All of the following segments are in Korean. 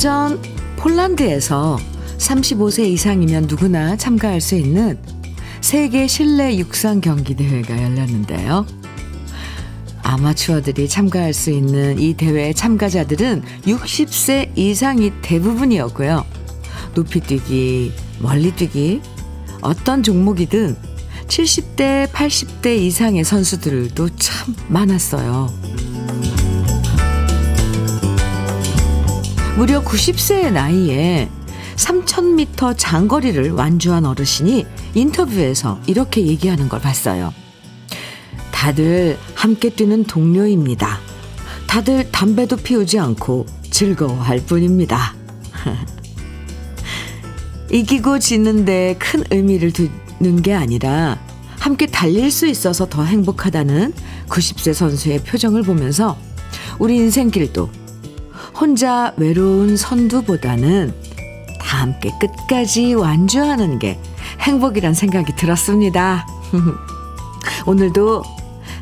전 폴란드에서 35세 이상이면 누구나 참가할 수 있는 세계 실내 육상 경기 대회가 열렸는데요. 아마추어들이 참가할 수 있는 이 대회 참가자들은 60세 이상이 대부분이었고요. 높이뛰기, 멀리뛰기, 어떤 종목이든 70대, 80대 이상의 선수들도 참 많았어요. 무려 90세의 나이에 3,000m 장거리를 완주한 어르신이 인터뷰에서 이렇게 얘기하는 걸 봤어요. 다들 함께 뛰는 동료입니다. 다들 담배도 피우지 않고 즐거워할 뿐입니다. 이기고 지는데 큰 의미를 두는 게 아니라 함께 달릴 수 있어서 더 행복하다는 90세 선수의 표정을 보면서 우리 인생길도 혼자 외로운 선두보다는 다 함께 끝까지 완주하는 게 행복이란 생각이 들었습니다. 오늘도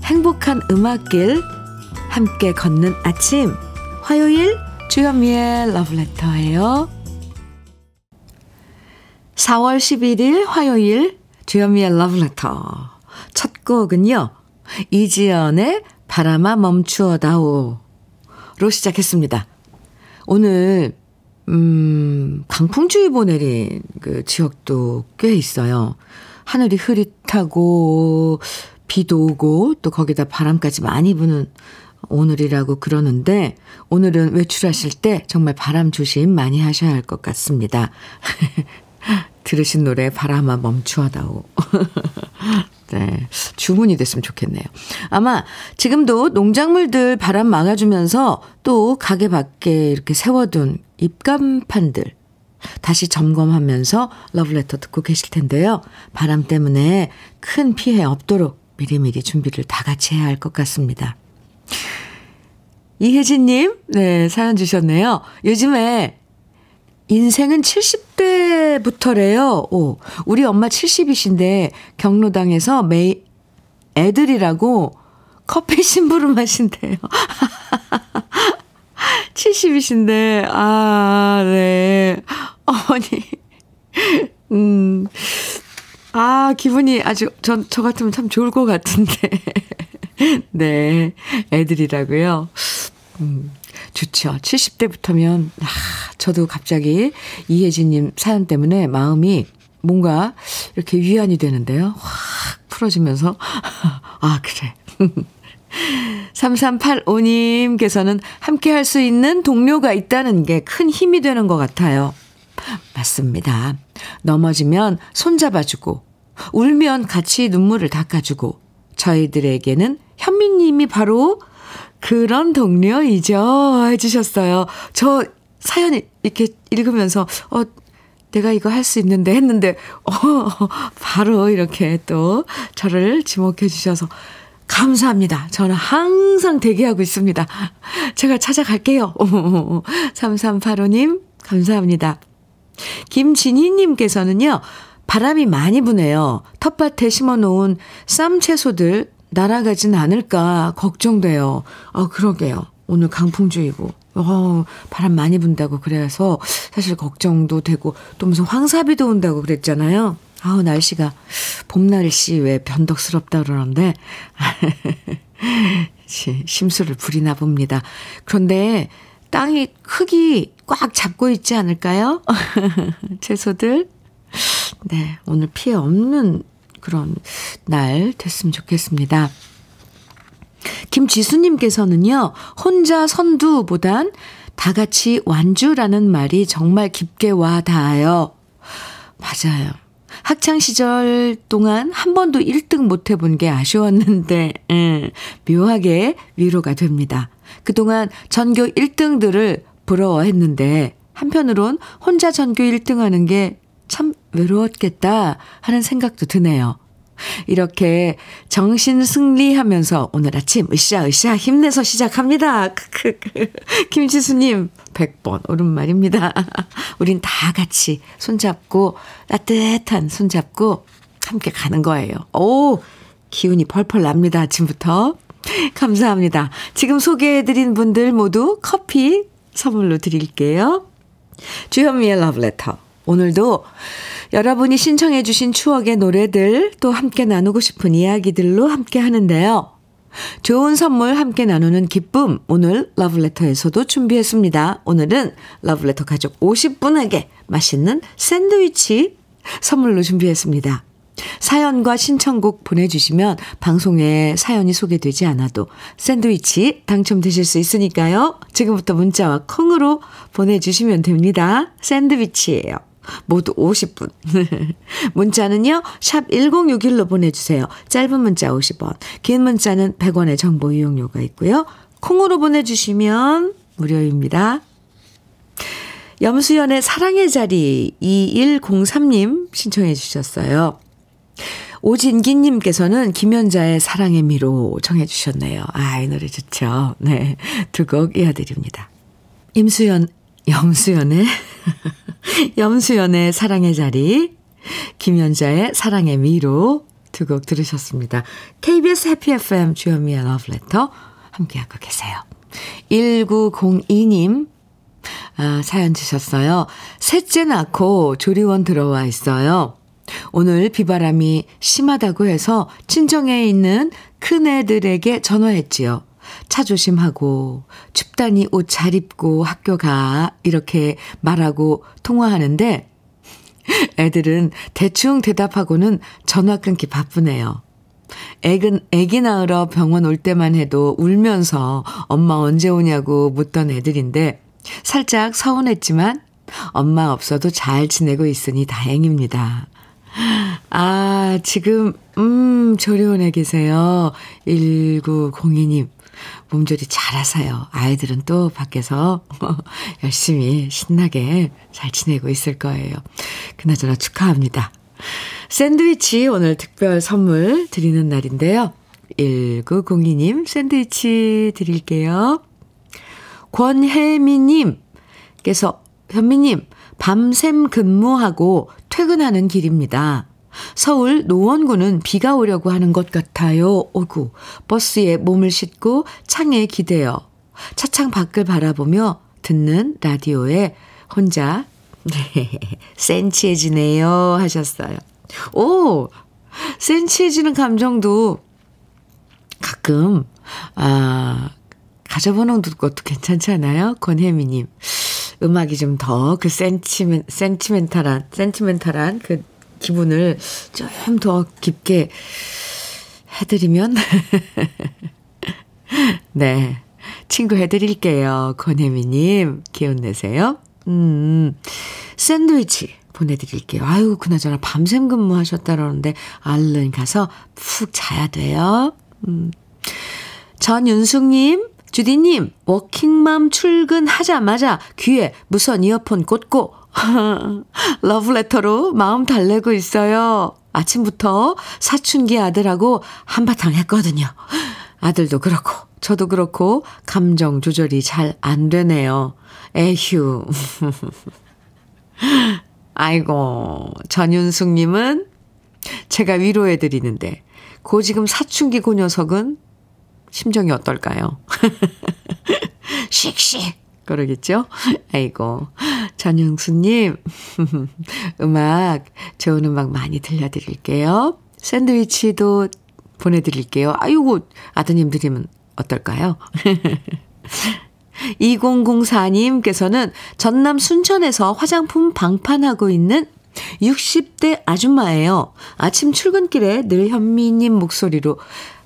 행복한 음악길 함께 걷는 아침 화요일 주현미의 러브레터예요. 4월 11일 화요일 주현미의 러브레터 첫 곡은요. 이지연의 바람아 멈추어다오로 시작했습니다. 오늘 음, 강풍주의보 내린 그 지역도 꽤 있어요. 하늘이 흐릿하고 비도 오고 또 거기다 바람까지 많이 부는 오늘이라고 그러는데 오늘은 외출하실 때 정말 바람 조심 많이 하셔야 할 것 같습니다. 들으신 노래 바람아 멈추어다오. 네. 주문이 됐으면 좋겠네요. 아마 지금도 농작물들 바람 막아주면서 또 가게 밖에 이렇게 세워둔 입간판들 다시 점검하면서 러브레터 듣고 계실 텐데요. 바람 때문에 큰 피해 없도록 미리미리 준비를 다 같이 해야 할 것 같습니다. 이혜진님, 네, 사연 주셨네요. 요즘에 인생은 70대부터래요. 오, 우리 엄마 70이신데 경로당에서 매 애들이라고 커피 심부름 하신대요. 70이신데, 아, 네. 어머니. 음, 아, 기분이 아주, 전, 저 같으면 참 좋을 것 같은데. 네. 애들이라고요. 음, 좋죠. 70대부터면, 아, 저도 갑자기 이혜진님 사연 때문에 마음이 뭔가 이렇게 위안이 되는데요. 확 풀어지면서, 아, 그래. 3385님께서는 함께 할 수 있는 동료가 있다는 게 큰 힘이 되는 것 같아요. 맞습니다. 넘어지면 손잡아주고, 울면 같이 눈물을 닦아주고, 저희들에게는 현미님이 바로 그런 동료이죠. 해주셨어요. 저 사연 이렇게 읽으면서, 어, 내가 이거 할 수 있는데 했는데, 어, 바로 이렇게 또 저를 지목해 주셔서 감사합니다. 저는 항상 대기하고 있습니다. 제가 찾아갈게요. 3385님, 감사합니다. 김진희님께서는요, 바람이 많이 부네요. 텃밭에 심어 놓은 쌈 채소들 날아가진 않을까 걱정돼요. 아, 그러게요. 오늘 강풍주의고. 어, 바람 많이 분다고 그래서 사실 걱정도 되고 또 무슨 황사비도 온다고 그랬잖아요. 아우, 날씨가, 봄 날씨 왜 변덕스럽다 그러는데, 심술을 부리나 봅니다. 그런데 땅이 흙이 꽉 잡고 있지 않을까요? 채소들. 네, 오늘 피해 없는 그런 날 됐으면 좋겠습니다. 김지수님께서는요, 혼자 선두보단 다 같이 완주라는 말이 정말 깊게 와 닿아요. 맞아요. 학창시절 동안 한 번도 1등 못 해본 게 아쉬웠는데, 음, 묘하게 위로가 됩니다. 그동안 전교 1등들을 부러워했는데, 한편으론 혼자 전교 1등 하는 게 참 외로웠겠다 하는 생각도 드네요. 이렇게 정신 승리하면서 오늘 아침 으쌰으쌰 힘내서 시작합니다. 김지수님 100번 오른말입니다. 우린 다 같이 손잡고 따뜻한 손잡고 함께 가는 거예요. 오 기운이 펄펄 납니다. 아침부터. 감사합니다. 지금 소개해드린 분들 모두 커피 선물로 드릴게요. 주현미의 러브레터. 오늘도 여러분이 신청해 주신 추억의 노래들 또 함께 나누고 싶은 이야기들로 함께 하는데요. 좋은 선물 함께 나누는 기쁨 오늘 러브레터에서도 준비했습니다. 오늘은 러브레터 가족 50분에게 맛있는 샌드위치 선물로 준비했습니다. 사연과 신청곡 보내주시면 방송에 사연이 소개되지 않아도 샌드위치 당첨되실 수 있으니까요. 지금부터 문자와 콩으로 보내주시면 됩니다. 샌드위치예요. 모두 50분. 문자는요, 샵 1061로 보내주세요. 짧은 문자 50원, 긴 문자는 100원의 정보 이용료가 있고요. 콩으로 보내주시면 무료입니다. 염수연의 사랑의 자리 2103님 신청해 주셨어요. 오진기님께서는 김연자의 사랑의 미로 정해 주셨네요. 아, 이 노래 좋죠. 네. 두 곡 이어드립니다. 임수연, 염수연의, 염수연의 사랑의 자리, 김연자의 사랑의 미로 두 곡 들으셨습니다. KBS 해피 FM 주현미의 러브레터 함께하고 계세요. 1902님, 아, 사연 주셨어요. 셋째 낳고 조리원 들어와 있어요. 오늘 비바람이 심하다고 해서 친정에 있는 큰애들에게 전화했지요. 차 조심하고 춥다니 옷 잘 입고 학교 가 이렇게 말하고 통화하는데 애들은 대충 대답하고는 전화 끊기 바쁘네요. 애근, 애기 낳으러 병원 올 때만 해도 울면서 엄마 언제 오냐고 묻던 애들인데 살짝 서운했지만 엄마 없어도 잘 지내고 있으니 다행입니다. 아, 지금, 음, 조리원에 계세요. 1902님. 몸조리 잘 하세요. 아이들은 또 밖에서 열심히 신나게 잘 지내고 있을 거예요. 그나저나 축하합니다. 샌드위치 오늘 특별 선물 드리는 날인데요. 1902님 샌드위치 드릴게요. 권혜미님께서 현미님 밤샘 근무하고 퇴근하는 길입니다. 서울 노원구는 비가 오려고 하는 것 같아요. 오구. 버스에 몸을 싣고 창에 기대어 차창 밖을 바라보며 듣는 라디오에 혼자 네, 센치해지네요 하셨어요. 오! 센치해지는 감정도 가끔 아 가져보는 것도 괜찮지 않아요? 권혜미님. 음악이 좀 더 그 센치멘, 센치멘탈한, 센치멘탈한 그 기분을 좀 더 깊게 해드리면, 네. 친구 해드릴게요. 권혜미님, 기운 내세요. 음, 샌드위치 보내드릴게요. 아유, 그나저나 밤샘 근무하셨다라는데, 얼른 가서 푹 자야 돼요. 음. 전윤숙님, 주디님, 워킹맘 출근하자마자 귀에 무선 이어폰 꽂고 러브레터로 마음 달래고 있어요. 아침부터 사춘기 아들하고 한바탕 했거든요. 아들도 그렇고, 저도 그렇고, 감정 조절이 잘 안 되네요. 에휴. 아이고, 전윤숙님은 제가 위로해드리는데, 고 지금 사춘기 고 녀석은 심정이 어떨까요? 씩씩 그러겠죠? 아이고 전영수님 음악 좋은 음악 많이 들려드릴게요. 샌드위치도 보내드릴게요. 아이고 아드님 드리면 어떨까요? 2004님께서는 전남 순천에서 화장품 방판하고 있는 60대 아줌마예요. 아침 출근길에 늘 현미님 목소리로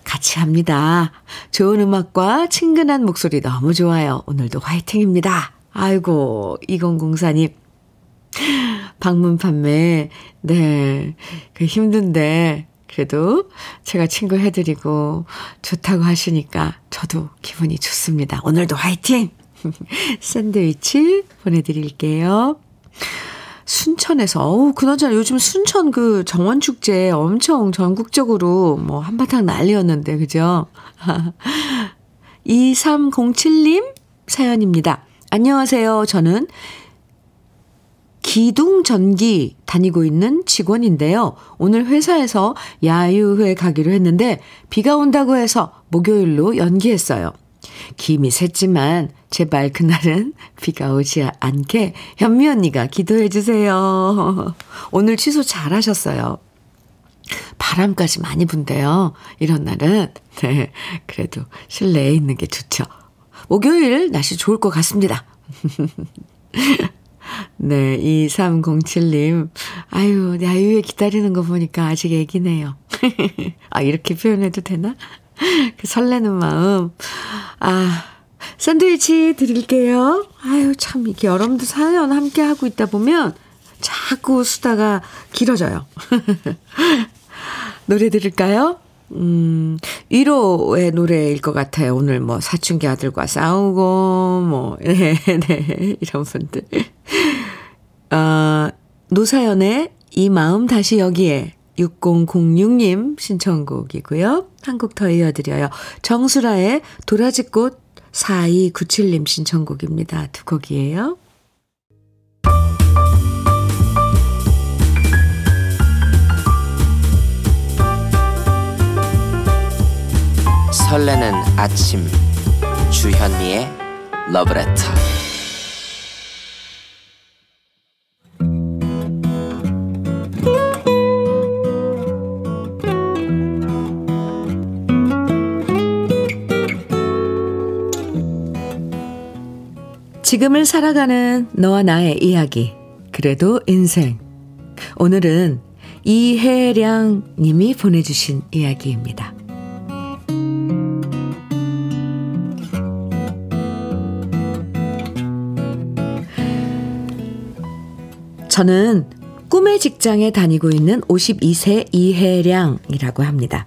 같이 합니다. 좋은 음악과 친근한 목소리 너무 좋아요. 오늘도 화이팅입니다. 아이고, 2004님. 방문 판매, 네. 그 힘든데, 그래도 제가 친구 해드리고 좋다고 하시니까 저도 기분이 좋습니다. 오늘도 화이팅! 샌드위치 보내드릴게요. 순천에서, 어우, 그나저나 요즘 순천 그 정원 축제 엄청 전국적으로 뭐 한바탕 난리였는데, 그죠? 2307님 사연입니다. 안녕하세요. 저는 기둥 전기 다니고 있는 직원인데요. 오늘 회사에서 야유회 가기로 했는데 비가 온다고 해서 목요일로 연기했어요. 김이 샜지만 제발 그날은 비가 오지 않게 현미 언니가 기도해 주세요. 오늘 취소 잘 하셨어요. 바람까지 많이 분대요. 이런 날은. 네. 그래도 실내에 있는 게 좋죠. 목요일 날씨 좋을 것 같습니다. 네, 2307님. 아유, 야유에 기다리는 거 보니까 아직 애기네요. 아, 이렇게 표현해도 되나? 그 설레는 마음. 아, 샌드위치 드릴게요. 아유, 참, 이게 여러분들 사연 함께 하고 있다 보면 자꾸 수다가 길어져요. 노래 들을까요? 음, 1호의 노래일 것 같아요. 오늘 뭐 사춘기 아들과 싸우고, 뭐, 네, 네, 이런 분들. 아, 노사연의 이 마음 다시 여기에 6006님 신청곡이고요. 한곡 더 이어드려요. 정수라의 도라지꽃 4297님 신청곡입니다. 두 곡이에요. 설레는 아침 주현미의 러브레터 지금을 살아가는 너와 나의 이야기 그래도 인생 오늘은 이혜량 님이 보내주신 이야기입니다. 저는 꿈의 직장에 다니고 있는 52세 이혜량이라고 합니다.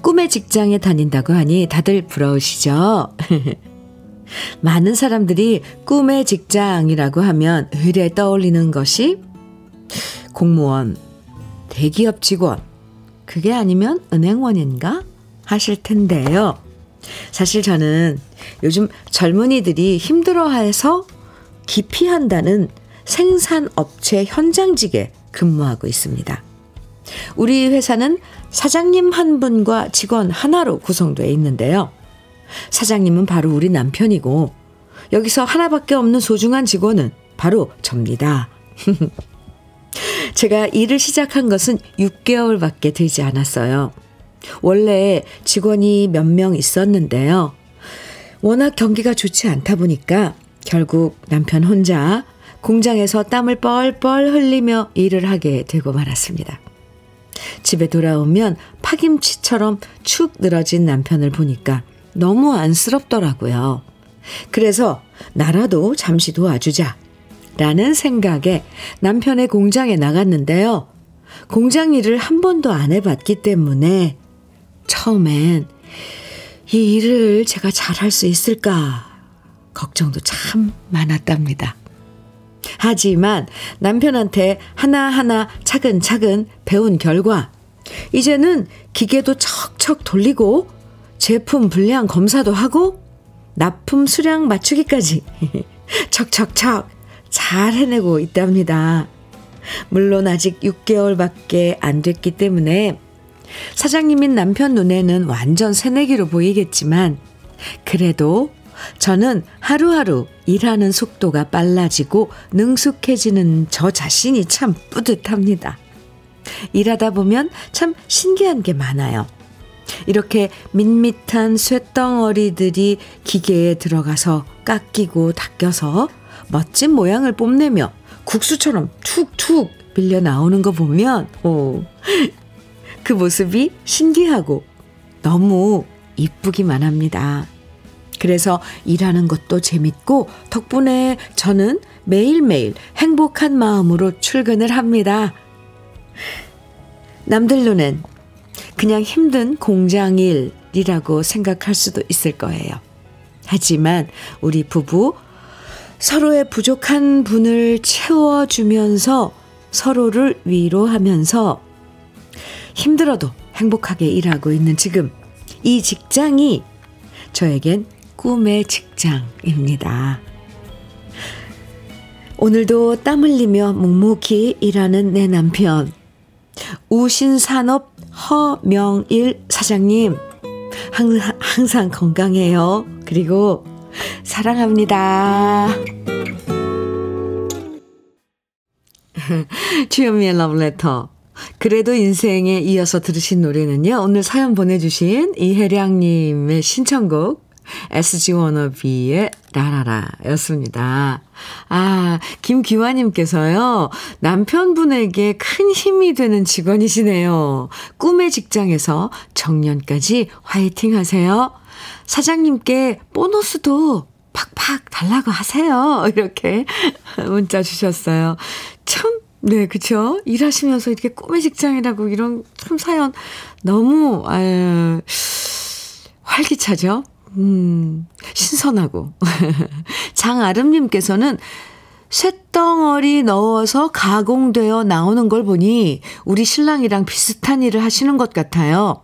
꿈의 직장에 다닌다고 하니 다들 부러우시죠? 많은 사람들이 꿈의 직장이라고 하면 의뢰 떠올리는 것이 공무원, 대기업 직원, 그게 아니면 은행원인가 하실 텐데요. 사실 저는 요즘 젊은이들이 힘들어해서 기피한다는 생산업체 현장직에 근무하고 있습니다. 우리 회사는 사장님 한 분과 직원 하나로 구성되어 있는데요. 사장님은 바로 우리 남편이고, 여기서 하나밖에 없는 소중한 직원은 바로 접니다. 제가 일을 시작한 것은 6개월밖에 되지 않았어요. 원래 직원이 몇 명 있었는데요. 워낙 경기가 좋지 않다 보니까 결국 남편 혼자 공장에서 땀을 뻘뻘 흘리며 일을 하게 되고 말았습니다. 집에 돌아오면 파김치처럼 축 늘어진 남편을 보니까 너무 안쓰럽더라고요. 그래서 나라도 잠시 도와주자. 라는 생각에 남편의 공장에 나갔는데요. 공장 일을 한 번도 안 해봤기 때문에 처음엔 이 일을 제가 잘할 수 있을까 걱정도 참 많았답니다. 하지만 남편한테 하나하나 차근차근 배운 결과 이제는 기계도 척척 돌리고 제품 분량 검사도 하고 납품 수량 맞추기까지 척척척 잘 해내고 있답니다. 물론 아직 6개월밖에 안 됐기 때문에 사장님인 남편 눈에는 완전 새내기로 보이겠지만 그래도 저는 하루하루 일하는 속도가 빨라지고 능숙해지는 저 자신이 참 뿌듯합니다. 일하다 보면 참 신기한 게 많아요. 이렇게 밋밋한 쇳덩어리들이 기계에 들어가서 깎이고 닦여서 멋진 모양을 뽐내며 국수처럼 툭툭 밀려 나오는 거 보면, 오, 그 모습이 신기하고 너무 이쁘기만 합니다. 그래서 일하는 것도 재밌고 덕분에 저는 매일매일 행복한 마음으로 출근을 합니다. 남들 눈엔 그냥 힘든 공장 일이라고 생각할 수도 있을 거예요. 하지만 우리 부부 서로의 부족한 분을 채워주면서 서로를 위로하면서 힘들어도 행복하게 일하고 있는 지금 이 직장이 저에겐 꿈의 직장입니다. 오늘도 땀 흘리며 묵묵히 일하는 내 남편. 우신산업 허명일 사장님. 항상, 항상 건강해요. 그리고 사랑합니다. 주현미의 러브레터. 그래도 인생에 이어서 들으신 노래는요. 오늘 사연 보내주신 이혜량님의 신청곡 SG 워너비의 라라라 였습니다. 아, 김기화님께서요, 남편분에게 큰 힘이 되는 직원이시네요. 꿈의 직장에서 정년까지 화이팅 하세요. 사장님께 보너스도 팍팍 달라고 하세요. 이렇게 문자 주셨어요. 참, 네, 그쵸. 일하시면서 이렇게 꿈의 직장이라고 이런 참 사연 너무, 아유, 활기차죠? 음, 신선하고. 장아름님께서는 쇳덩어리 넣어서 가공되어 나오는 걸 보니 우리 신랑이랑 비슷한 일을 하시는 것 같아요.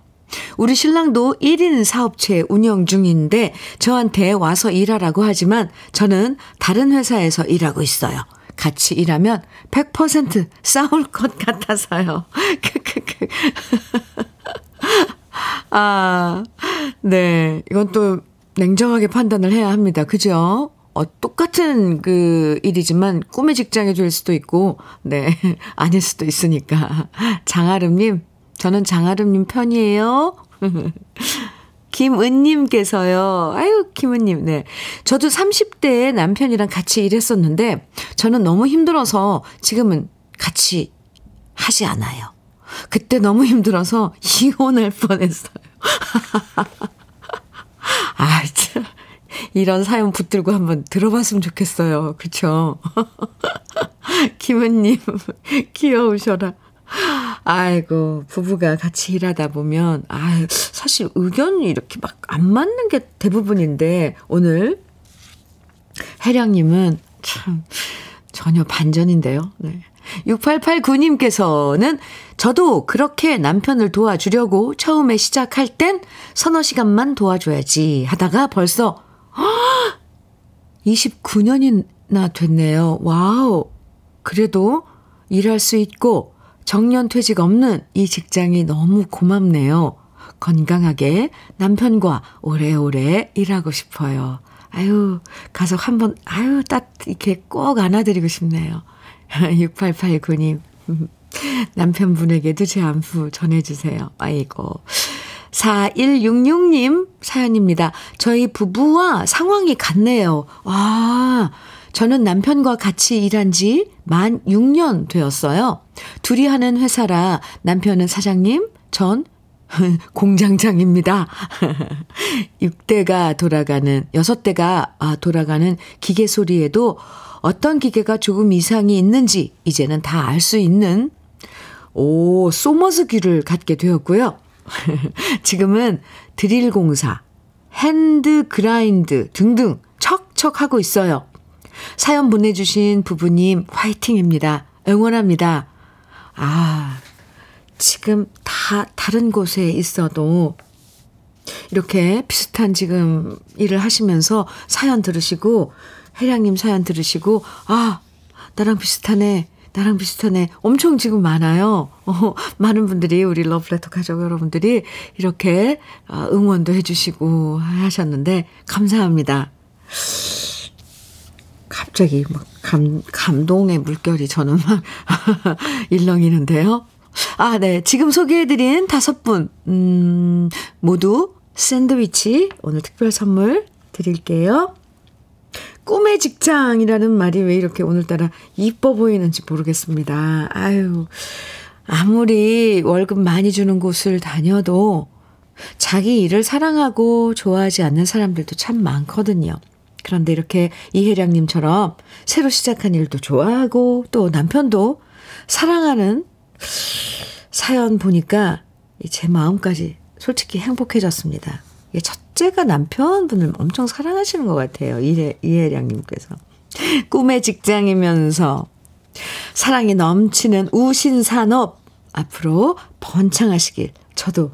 우리 신랑도 1인 사업체 운영 중인데 저한테 와서 일하라고 하지만 저는 다른 회사에서 일하고 있어요. 같이 일하면 100% 싸울 것 같아서요. 아, 네. 이건 또 냉정하게 판단을 해야 합니다. 그죠? 어, 똑같은 그 일이지만 꿈의 직장에 줄 수도 있고, 네. 아닐 수도 있으니까. 장아름님, 저는 장아름님 편이에요. 김은님께서요. 아유, 김은님, 네. 저도 30대에 남편이랑 같이 일했었는데, 저는 너무 힘들어서 지금은 같이 하지 않아요. 그때 너무 힘들어서 이혼할 뻔했어요. 아, 참. 이런 사연 붙들고 한번 들어봤으면 좋겠어요. 그쵸? 김은님, 귀여우셔라. 아이고, 부부가 같이 일하다 보면, 아 사실 의견이 이렇게 막 안 맞는 게 대부분인데, 오늘 혜량님은 참 전혀 반전인데요. 네. 6889님께서는 저도 그렇게 남편을 도와주려고 처음에 시작할 땐 서너 시간만 도와줘야지 하다가 벌써 29년이나 됐네요. wow. 그래도 일할 수 있고 정년 퇴직 없는 이 직장이 너무 고맙네요. 건강하게 남편과 오래오래 일하고 싶어요. 아유, 가서 한번, 아유, 딱 이렇게 꼭 안아드리고 싶네요. 6889님. 남편분에게도 제 안부 전해주세요. 아이고. 4166님 사연입니다. 저희 부부와 상황이 같네요. 와, 저는 남편과 같이 일한 지 만 6년 되었어요. 둘이 하는 회사라 남편은 사장님, 전 공장장입니다. 6대가 돌아가는, 6대가 아, 돌아가는 기계 소리에도 어떤 기계가 조금 이상이 있는지 이제는 다 알 수 있는 오, 소머스 귀를 갖게 되었고요. 지금은 드릴 공사, hand grind 등등 척척 하고 있어요. 사연 보내주신 부부님 화이팅입니다. 응원합니다. 아, 지금 다 다른 곳에 있어도 이렇게 비슷한 지금 일을 하시면서 사연 들으시고 혜량님 사연 들으시고 아 나랑 비슷하네 나랑 비슷하네. 엄청 지금 많아요. 어, 많은 분들이, 우리 러브레터 가족 여러분들이 이렇게 어, 응원도 해주시고 하셨는데, 감사합니다. 갑자기 막 감, 감동의 물결이 저는 막 일렁이는데요. 아, 네. 지금 소개해드린 다섯 분, 음, 모두 샌드위치 오늘 특별 선물 드릴게요. 꿈의 직장이라는 말이 왜 이렇게 오늘따라 이뻐 보이는지 모르겠습니다. 아유, 아무리 월급 많이 주는 곳을 다녀도 자기 일을 사랑하고 좋아하지 않는 사람들도 참 많거든요. 그런데 이렇게 이혜량님처럼 새로 시작한 일도 좋아하고 또 남편도 사랑하는 사연 보니까 제 마음까지 솔직히 행복해졌습니다. 이게 첫째가 남편분을 엄청 사랑하시는 것 같아요. 이해, 이혜량님께서. 꿈의 직장이면서 사랑이 넘치는 우신산업 앞으로 번창하시길 저도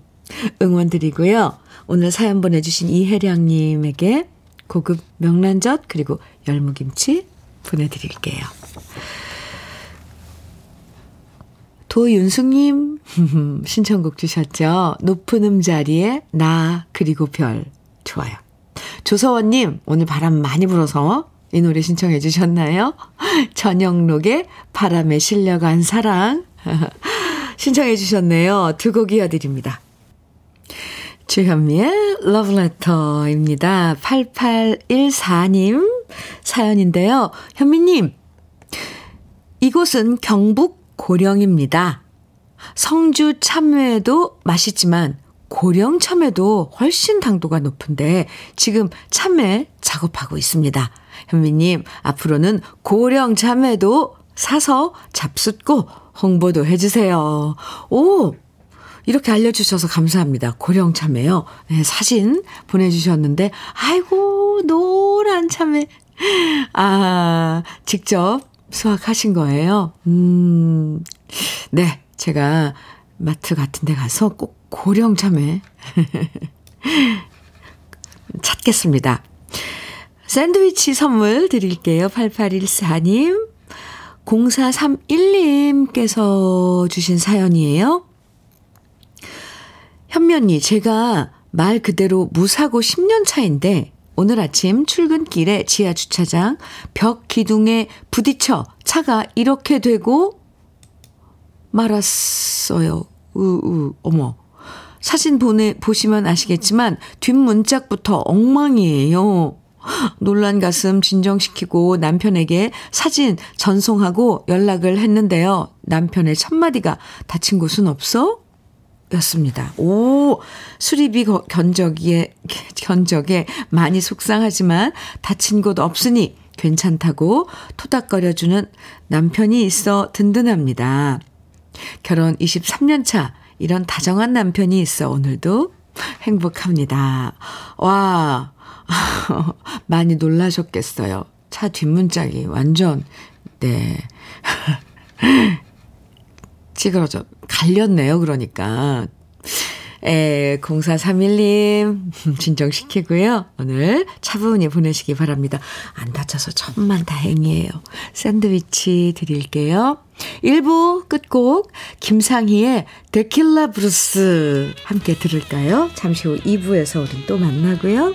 응원드리고요. 오늘 사연 보내주신 이혜량님에게 고급 명란젓 그리고 열무김치 보내드릴게요. 도윤숙님, 신청곡 주셨죠? 높은 음자리에 나, 그리고 별. 좋아요. 조서원님, 오늘 바람 많이 불어서 이 노래 신청해 주셨나요? 전영록의 바람에 실려간 사랑. 신청해 주셨네요. 두 곡 이어드립니다. 주현미의 러브레터입니다. 8814님 사연인데요. 현미님, 이곳은 경북 고령입니다. 성주 참외도 맛있지만 고령 참외도 훨씬 당도가 높은데 지금 참외 작업하고 있습니다. 현미님, 앞으로는 고령 참외도 사서 잡숫고 홍보도 해주세요. 오! 이렇게 알려주셔서 감사합니다. 고령 참외요. 네, 사진 보내주셨는데, 아이고, 노란 참외. 아, 직접 수확하신 거예요. 음, 네. 제가 마트 같은 데 가서 꼭 고령 참외 찾겠습니다. 샌드위치 선물 드릴게요. 8814님. 0431님께서 주신 사연이에요. 현면이 제가 말 그대로 무사고 10년 차인데 오늘 아침 출근길에 지하 주차장 벽 기둥에 부딪혀 차가 이렇게 되고 말았어요. 우우 어머. 사진 보내 보시면 아시겠지만 뒷문짝부터 엉망이에요. 놀란 가슴 진정시키고 남편에게 사진 전송하고 연락을 했는데요. 남편의 첫마디가 다친 곳은 없어? 였습니다. 오, 수리비 견적에, 견적에 많이 속상하지만 다친 곳 없으니 괜찮다고 토닥거려주는 남편이 있어 든든합니다. 결혼 23년 차, 이런 다정한 남편이 있어 오늘도 행복합니다. 와, 많이 놀라셨겠어요. 차 뒷문짝이 완전, 네. 찌그러져, 갈렸네요, 그러니까. 에, 0431님, 진정시키고요. 오늘 차분히 보내시기 바랍니다. 안 다쳐서 천만 다행이에요. 샌드위치 드릴게요. 1부 끝곡, 김상희의 데킬라 블루스 함께 들을까요? 잠시 후 2부에서 우린 또 만나고요.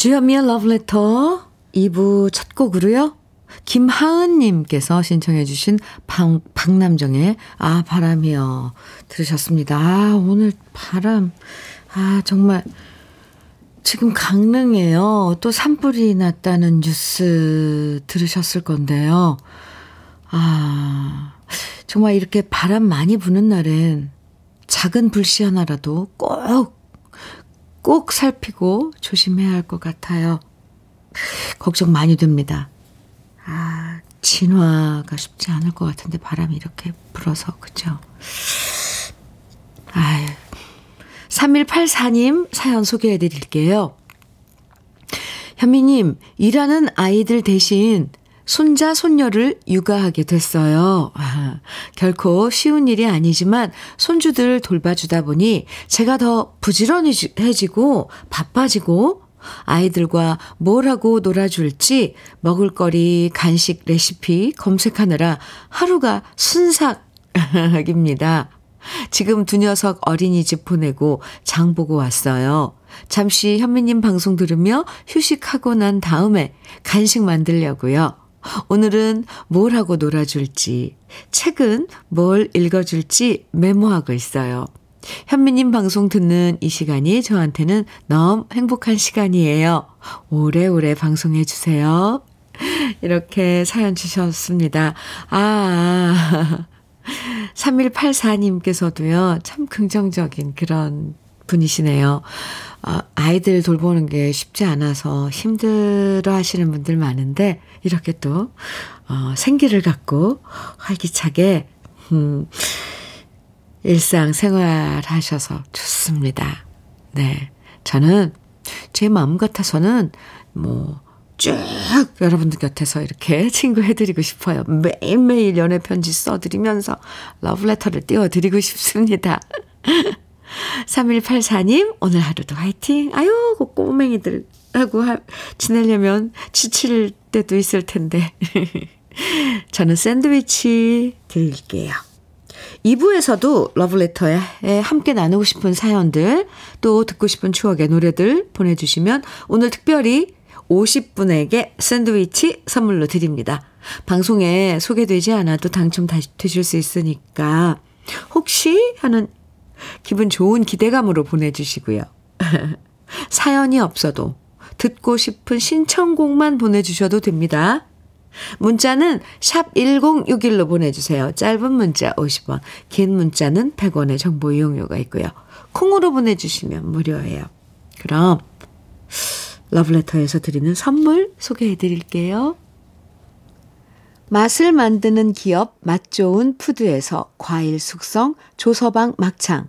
주현미의 Letter 2부 첫 곡으로요. 김하은님께서 신청해주신 방, 박남정의 아, 바람이요. 들으셨습니다. 아, 오늘 바람. 아, 정말. 지금 강릉에요. 또 산불이 났다는 뉴스 들으셨을 건데요. 아, 정말 이렇게 바람 많이 부는 날엔 작은 불씨 하나라도 꼭, 꼭 살피고 조심해야 할 것 같아요. 걱정 많이 됩니다. 아, 진화가 쉽지 않을 것 같은데 바람이 이렇게 불어서, 그죠? 아유. 3184님 사연 소개해 드릴게요. 현미님, 일하는 아이들 대신 손자, 손녀를 육아하게 됐어요. 아, 결코 쉬운 일이 아니지만 손주들 돌봐주다 보니 제가 더 부지런해지고 바빠지고 아이들과 뭘 하고 놀아줄지 먹을거리, 간식 레시피 검색하느라 하루가 순삭입니다. 지금 두 녀석 어린이집 보내고 장 보고 왔어요. 잠시 현미님 방송 들으며 휴식하고 난 다음에 간식 만들려고요. 오늘은 뭘 하고 놀아줄지, 책은 뭘 읽어줄지 메모하고 있어요. 현미님 방송 듣는 이 시간이 저한테는 너무 행복한 시간이에요. 오래오래 방송해주세요. 이렇게 사연 주셨습니다. 아, 3184님께서도요, 참 긍정적인 그런 분이시네요. 아, 아이들 돌보는 게 쉽지 않아서 힘들어 하시는 분들 많은데, 이렇게 또, 어, 생기를 갖고 활기차게, 음, 일상 생활 하셔서 좋습니다. 네. 저는 제 마음 같아서는 뭐, 쭉 여러분들 곁에서 이렇게 친구해드리고 싶어요. 매일매일 연애 편지 써드리면서 러브레터를 띄워드리고 싶습니다. 3184님, 오늘 하루도 화이팅! 아유, 그 꼬맹이들하고 하, 지내려면 지칠 때도 있을 텐데. 저는 샌드위치 드릴게요. 2부에서도 러브레터에 함께 나누고 싶은 사연들, 또 듣고 싶은 추억의 노래들 보내주시면 오늘 특별히 50분에게 샌드위치 선물로 드립니다. 방송에 소개되지 않아도 당첨되실 수 있으니까 혹시 하는 기분 좋은 기대감으로 보내주시고요. 사연이 없어도 듣고 싶은 신청곡만 보내주셔도 됩니다. 문자는 샵 1061로 보내주세요. 짧은 문자 50원, 긴 문자는 100원의 정보 이용료가 있고요. 콩으로 보내주시면 무료예요. 그럼 러브레터에서 드리는 선물 소개해 드릴게요. 맛을 만드는 기업 맛 좋은 푸드에서 과일 숙성 조서방 막창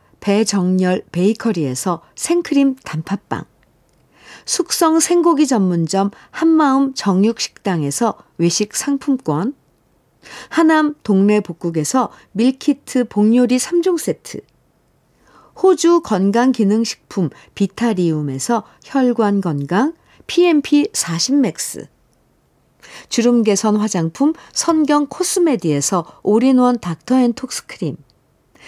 배정열 베이커리에서 생크림 단팥빵. 숙성 생고기 전문점 한마음 정육식당에서 외식 상품권. 하남 동네 복국에서 밀키트 복요리 3종 세트. 호주 건강기능식품 비타리움에서 혈관 건강 PMP 40 맥스. 주름 개선 화장품 선경 코스메디에서 올인원 닥터앤톡스크림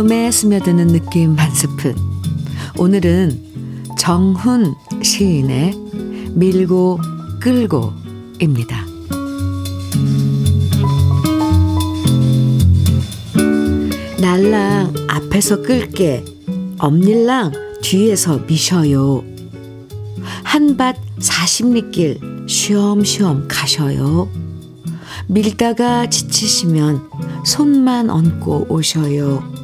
마음에 스며드는 느낌 한 스푼. 오늘은 정훈 시인의 밀고 끌고입니다. 날랑 앞에서 끌게 엄닐랑 뒤에서 미셔요. 한밭 사십리길 쉬엄쉬엄 가셔요. 밀다가 지치시면 손만 얹고 오셔요.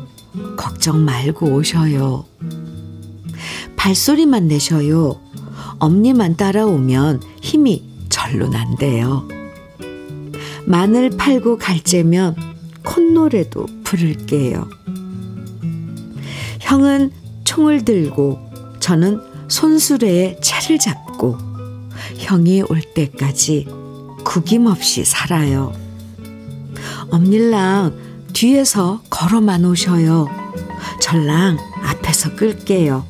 걱정 말고 오셔요. 발소리만 내셔요. 엄니만 따라오면 힘이 절로 난대요. 마늘 팔고 갈재면 콧노래도 부를게요. 형은 총을 들고 저는 손수레에 차를 잡고 형이 올 때까지 구김없이 살아요. 엄닐랑 뒤에서 걸어만 오셔요. 전랑 앞에서 끌게요.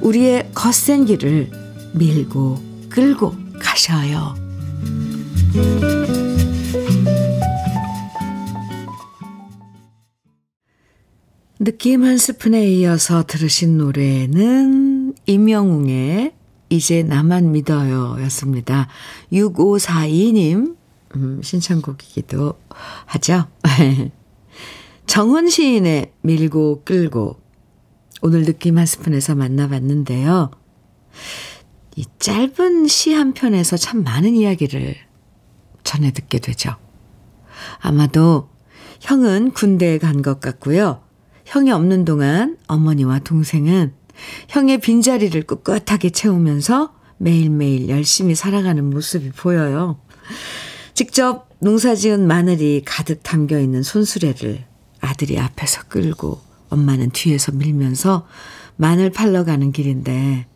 우리의 거센 길을 밀고 끌고 가셔요. 느낌 한 스푼에 이어서 들으신 노래는 임영웅의 이제 나만 믿어요. 였습니다. 6542님, 음, 신청곡이기도 하죠. 정훈 시인의 밀고 끌고 오늘 느낌 한 스푼에서 만나봤는데요. 이 짧은 시 한 편에서 참 많은 이야기를 전해 듣게 되죠. 아마도 형은 군대에 간 것 같고요. 형이 없는 동안 어머니와 동생은 형의 빈자리를 꿋꿋하게 채우면서 매일매일 열심히 살아가는 모습이 보여요. 직접 농사 지은 마늘이 가득 담겨 있는 손수레를 아들이 앞에서 끌고 엄마는 뒤에서 밀면서 마늘 팔러 가는 길인데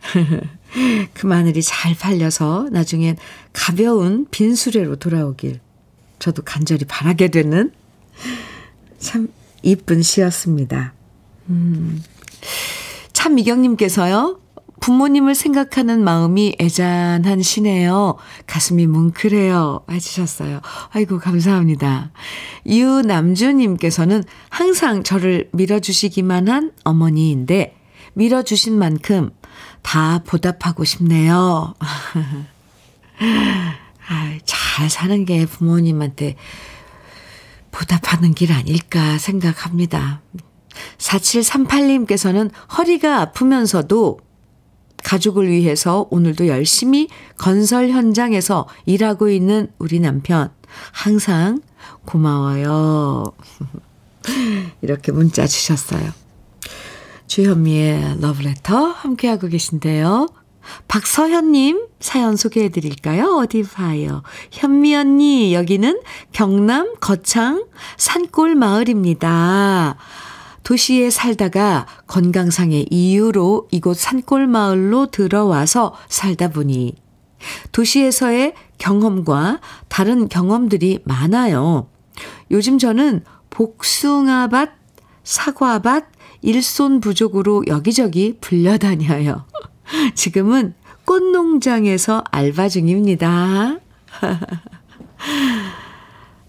그 마늘이 잘 팔려서 나중엔 가벼운 빈 수레로 돌아오길 저도 간절히 바라게 되는 참 이쁜 시였습니다. 음. 참 미경님께서요. 부모님을 생각하는 마음이 애잔한 시네요. 가슴이 뭉클해요. 해주셨어요. 아이고, 감사합니다. 유남주님께서는 항상 저를 밀어주시기만 한 어머니인데, 밀어주신 만큼 다 보답하고 싶네요. 아, 잘 사는 게 부모님한테 보답하는 길 아닐까 생각합니다. 4738님께서는 허리가 아프면서도 가족을 위해서 오늘도 열심히 건설 현장에서 일하고 있는 우리 남편. 항상 고마워요. 이렇게 문자 주셨어요. 주현미의 러브레터 함께하고 계신데요. 박서현님 사연 소개해 드릴까요? 어디 봐요. 현미 언니, 여기는 경남 거창 산골 마을입니다. 도시에 살다가 건강상의 이유로 이곳 산골 마을로 들어와서 살다 보니 도시에서의 경험과 다른 경험들이 많아요. 요즘 저는 복숭아밭, 사과밭, 일손 부족으로 여기저기 불려다녀요. 지금은 꽃농장에서 알바 중입니다.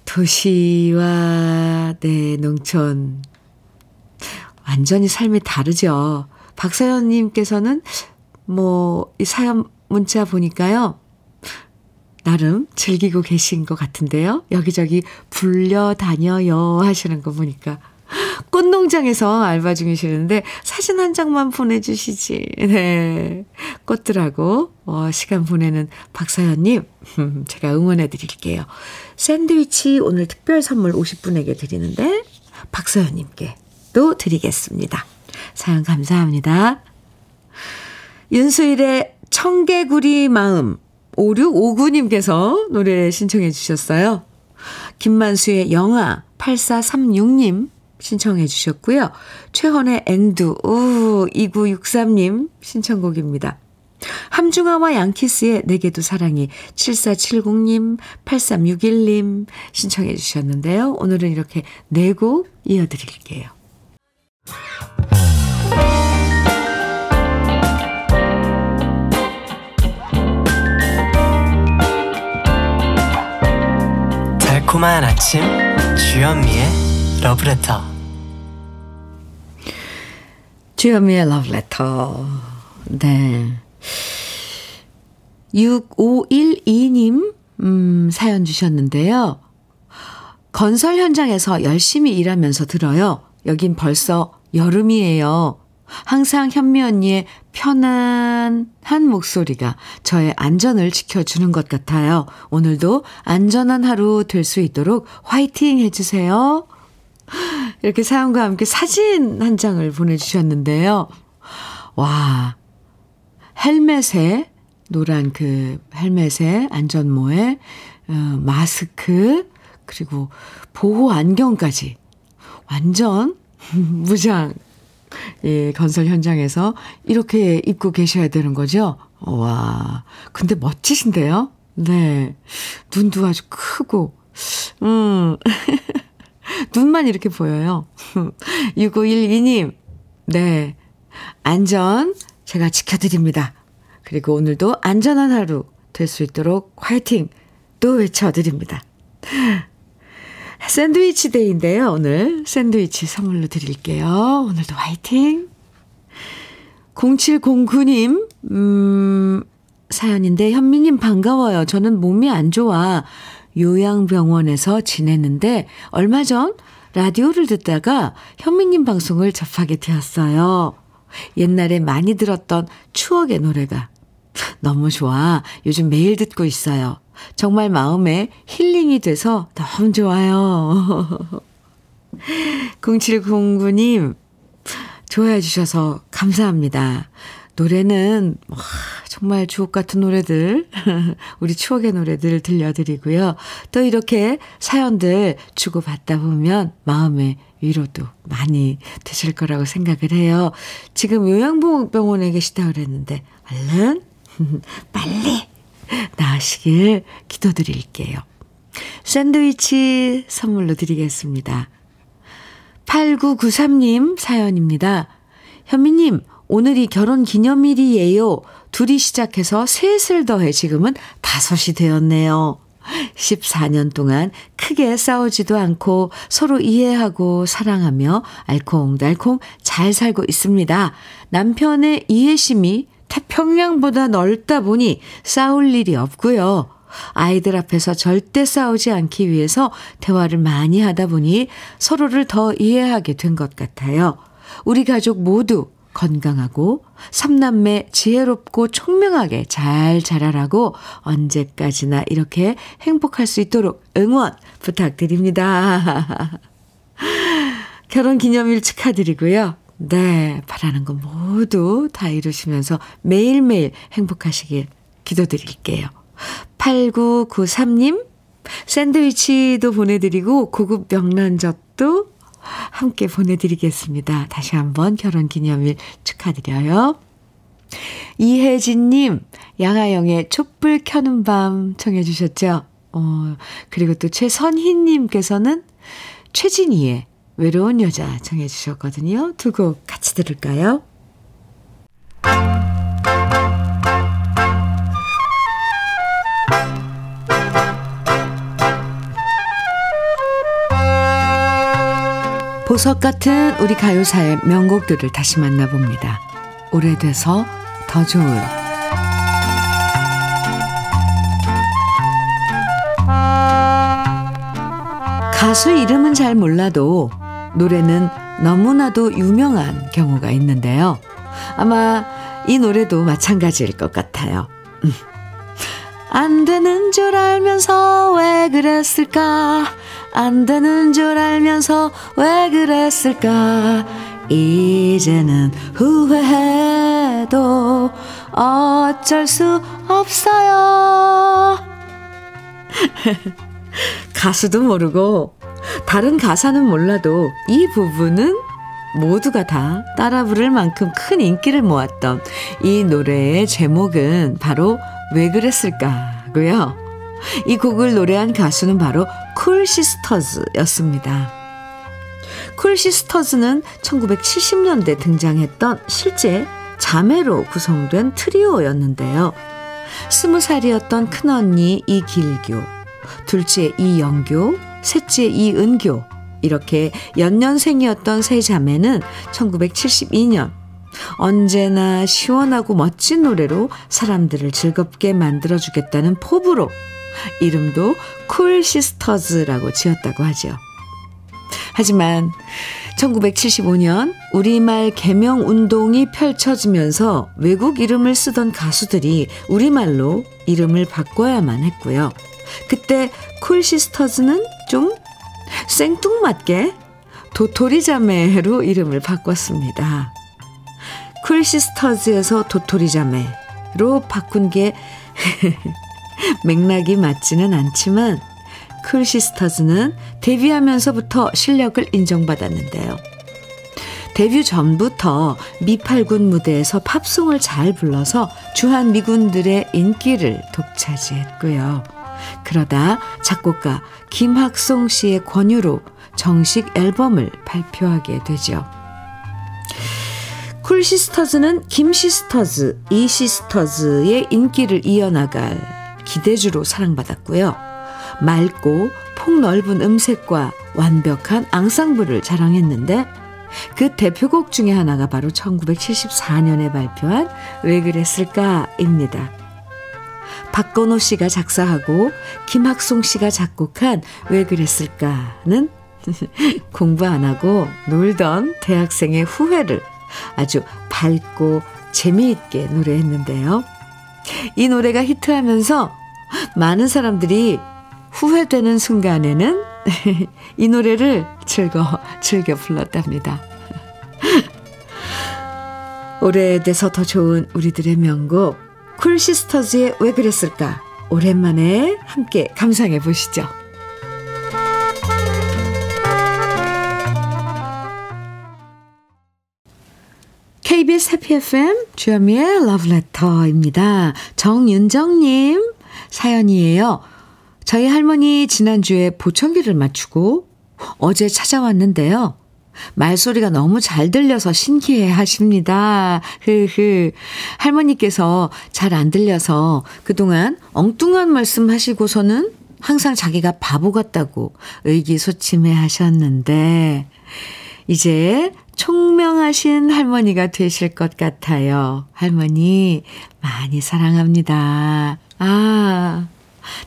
도시와 네, 농촌 완전히 삶이 다르죠. 박사연님께서는 뭐, 이 사연 문자 보니까요. 나름 즐기고 계신 것 같은데요. 여기저기 불려 다녀요 하시는 거 보니까. 꽃농장에서 알바 중이시는데 사진 한 장만 보내주시지. 네. 꽃들하고 어, 시간 보내는 박사연님, 제가 응원해 드릴게요. 샌드위치 오늘 특별 선물 50분에게 드리는데, 박사연님께 또 드리겠습니다. 사연 감사합니다. 윤수일의 청개구리 마음 5659님께서 노래 신청해 주셨어요. 김만수의 영화 8436님 신청해 주셨고요. 최헌의 앵두 우 2963님 신청곡입니다. 함중아와 양키스의 내게도 사랑이 7470님, 8361님 신청해 주셨는데요. 오늘은 이렇게 네 곡 이어드릴게요. 달콤한 아침 주현미의 러브레터 주현미의 러브레터 네 6512님 음, 사연 주셨는데요. 건설 현장에서 열심히 일하면서 들어요. 여긴 벌써 여름이에요. 항상 현미 언니의 편안한 목소리가 저의 안전을 지켜주는 것 같아요. 오늘도 안전한 하루 될 수 있도록 화이팅 해주세요. 이렇게 사연과 함께 사진 한 장을 보내주셨는데요. 와, 헬멧에, 노란 그 헬멧에, 안전모에, 어, 마스크, 그리고 보호 안경까지. 완전 무장, 예, 건설 현장에서 이렇게 입고 계셔야 되는 거죠? 와, 근데 멋지신데요? 네. 눈도 아주 크고, 음, 눈만 이렇게 보여요. 6512님, 네. 안전 제가 지켜드립니다. 그리고 오늘도 안전한 하루 될 수 있도록 화이팅 또 외쳐드립니다. 샌드위치 데이인데요, 오늘. 샌드위치 선물로 드릴게요. 오늘도 화이팅! 0709님, 음, 사연인데, 현미님 반가워요. 저는 몸이 안 좋아. 요양병원에서 지내는데, 얼마 전 라디오를 듣다가 현미님 방송을 접하게 되었어요. 옛날에 많이 들었던 추억의 노래가 너무 좋아. 요즘 매일 듣고 있어요. 정말 마음에 힐링이 돼서 너무 좋아요. 0709님, 좋아해 주셔서 감사합니다. 노래는 와, 정말 주옥 같은 노래들, 우리 추억의 노래들 들려드리고요. 또 이렇게 사연들 주고받다 보면 마음의 위로도 많이 되실 거라고 생각을 해요. 지금 요양병원에 계시다 그랬는데 얼른 빨리 나으시길 기도드릴게요. 샌드위치 선물로 드리겠습니다. 8993님 사연입니다. 현미님, 오늘이 결혼 기념일이에요. 둘이 시작해서 셋을 더해 지금은 다섯이 되었네요. 14년 동안 크게 싸우지도 않고 서로 이해하고 사랑하며 알콩달콩 잘 살고 있습니다. 남편의 이해심이 태평양보다 넓다 보니 싸울 일이 없고요. 아이들 앞에서 절대 싸우지 않기 위해서 대화를 많이 하다 보니 서로를 더 이해하게 된 것 같아요. 우리 가족 모두 건강하고 삼남매 지혜롭고 총명하게 잘 자라라고 언제까지나 이렇게 행복할 수 있도록 응원 부탁드립니다. 결혼 기념일 축하드리고요. 네, 바라는 거 모두 다 이루시면서 매일매일 행복하시길 기도드릴게요. 8993님, 샌드위치도 보내드리고 고급 명란젓도 함께 보내드리겠습니다. 다시 한번 결혼 기념일 축하드려요. 이혜진님, 양아영의 촛불 켜는 밤 청해주셨죠? 어, 그리고 또 최선희님께서는 최진희의 외로운 여자 청해주셨거든요. 두 곡 같이 들을까요? 보석 같은 우리 가요사의 명곡들을 다시 만나봅니다. 오래돼서 더 좋은 가수 이름은 잘 몰라도 노래는 너무나도 유명한 경우가 있는데요. 아마 이 노래도 마찬가지일 것 같아요. 음. 안 되는 줄 알면서 왜 그랬을까? 안 되는 줄 알면서 왜 그랬을까? 이제는 후회해도 어쩔 수 없어요. 가수도 모르고 다른 가사는 몰라도 이 부분은 모두가 다 따라 부를 만큼 큰 인기를 모았던 이 노래의 제목은 바로 왜 그랬을까고요. 이 곡을 노래한 가수는 바로 쿨시스터즈였습니다. 쿨시스터즈는 1970년대 등장했던 실제 자매로 구성된 트리오였는데요. 스무 살이었던 큰언니 이길교, 둘째 이영교, 셋째 이은교, 이렇게 연년생이었던 세 자매는 1972년 언제나 시원하고 멋진 노래로 사람들을 즐겁게 만들어주겠다는 포부로 이름도 쿨 시스터즈라고 지었다고 하죠. 하지만 1975년 우리말 개명 운동이 펼쳐지면서 외국 이름을 쓰던 가수들이 우리말로 이름을 바꿔야만 했고요. 그때 쿨 시스터즈는 좀 생뚱맞게 도토리 자매로 이름을 바꿨습니다. 쿨 시스터즈에서 도토리 자매로 바꾼 게 맥락이 맞지는 않지만 쿨 시스터즈는 데뷔하면서부터 실력을 인정받았는데요. 데뷔 전부터 미팔군 무대에서 팝송을 잘 불러서 주한 미군들의 인기를 독차지했고요. 그러다 작곡가 김학송 씨의 권유로 정식 앨범을 발표하게 되죠. 쿨 시스터즈는 김 시스터즈, 이 시스터즈의 인기를 이어나갈 기대주로 사랑받았고요. 맑고 폭넓은 음색과 완벽한 앙상블을 자랑했는데 그 대표곡 중에 하나가 바로 1974년에 발표한 왜 그랬을까입니다. 박건호 씨가 작사하고 김학송 씨가 작곡한 왜 그랬을까는 공부 안 하고 놀던 대학생의 후회를 아주 밝고 재미있게 노래했는데요. 이 노래가 히트하면서 많은 사람들이 후회되는 순간에는 이 노래를 즐거, 즐겨 불렀답니다. 오래돼서 더 좋은 우리들의 명곡, 쿨시스터즈의 왜 그랬을까? 오랜만에 함께 감상해 보시죠. KBS 해피 FM 주현미의 러브레터입니다. 정윤정님 사연이에요. 저희 할머니 지난주에 보청기를 맞추고 어제 찾아왔는데요. 말소리가 너무 잘 들려서 신기해 하십니다. 흐흐. 할머니께서 잘 안 들려서 그동안 엉뚱한 말씀 하시고서는 항상 자기가 바보 같다고 의기소침해 하셨는데, 이제 총명하신 할머니가 되실 것 같아요. 할머니, 많이 사랑합니다. 아,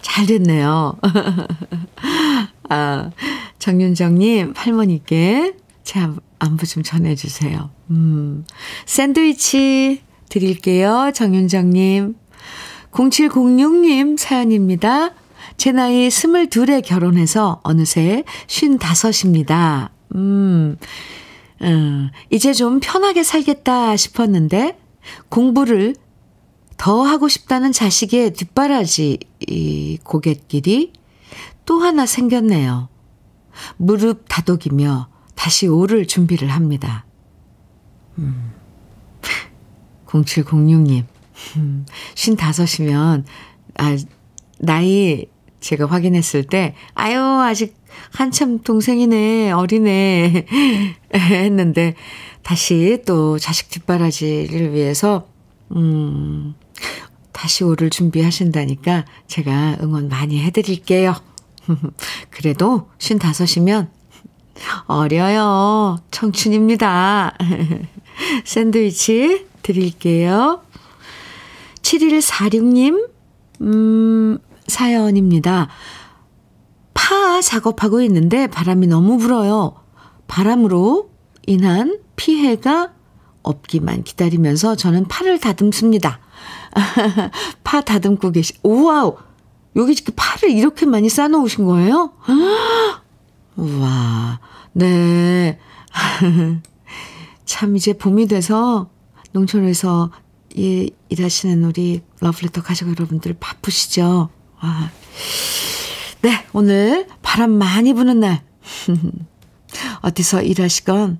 잘 됐네요. 아, 정윤정님, 할머니께 제 안부 좀 전해주세요. 음, 샌드위치 드릴게요. 정윤정님. 0706님 사연입니다. 제 나이 22에 결혼해서 어느새 55입니다. 음, 음, 이제 좀 편하게 살겠다 싶었는데 공부를 더 하고 싶다는 자식의 뒷바라지 이 고갯길이 또 하나 생겼네요. 무릎 다독이며 다시 오를 준비를 합니다. 음. 0706님, 음, 55이면, 아, 나이 제가 확인했을 때, 아유, 아직 한참 동생이네, 어리네, 했는데, 다시 또 자식 뒷바라지를 위해서, 음, 다시 오를 준비하신다니까 제가 응원 많이 해드릴게요. 그래도 55이면 어려요. 청춘입니다. 샌드위치 드릴게요. 7146님, 음, 사연입니다. 파 작업하고 있는데 바람이 너무 불어요. 바람으로 인한 피해가 없기만 기다리면서 저는 파를 다듬습니다. 파 다듬고 계시, 우와우! 여기 파를 이렇게 많이 싸놓으신 거예요? 우와, 네. 참, 이제 봄이 돼서 농촌에서 예, 일하시는 우리 러브레터 가족 여러분들 바쁘시죠? 와. 네, 오늘 바람 많이 부는 날. 어디서 일하시건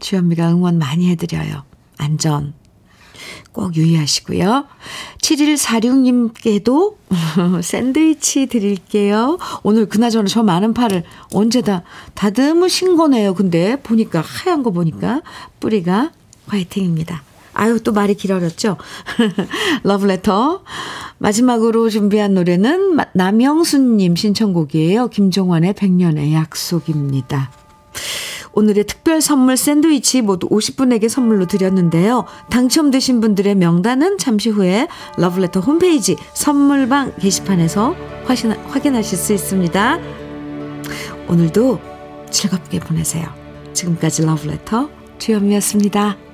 주현미가 응원 많이 해드려요. 안전 꼭 유의하시고요. 7146님께도 샌드위치 드릴게요. 오늘 그나저나 저 많은 파를 언제 다 다듬으신 거네요. 근데 보니까 하얀 거 보니까 뿌리가 화이팅입니다. 아유, 또 말이 길어졌죠? 러브레터. 마지막으로 준비한 노래는 남영순님 신청곡이에요. 김종환의 백년의 약속입니다. 오늘의 특별 선물 샌드위치 모두 50분에게 선물로 드렸는데요. 당첨되신 분들의 명단은 잠시 후에 러브레터 홈페이지 선물방 게시판에서 확인, 확인하실 수 있습니다. 오늘도 즐겁게 보내세요. 지금까지 러브레터 주현미였습니다.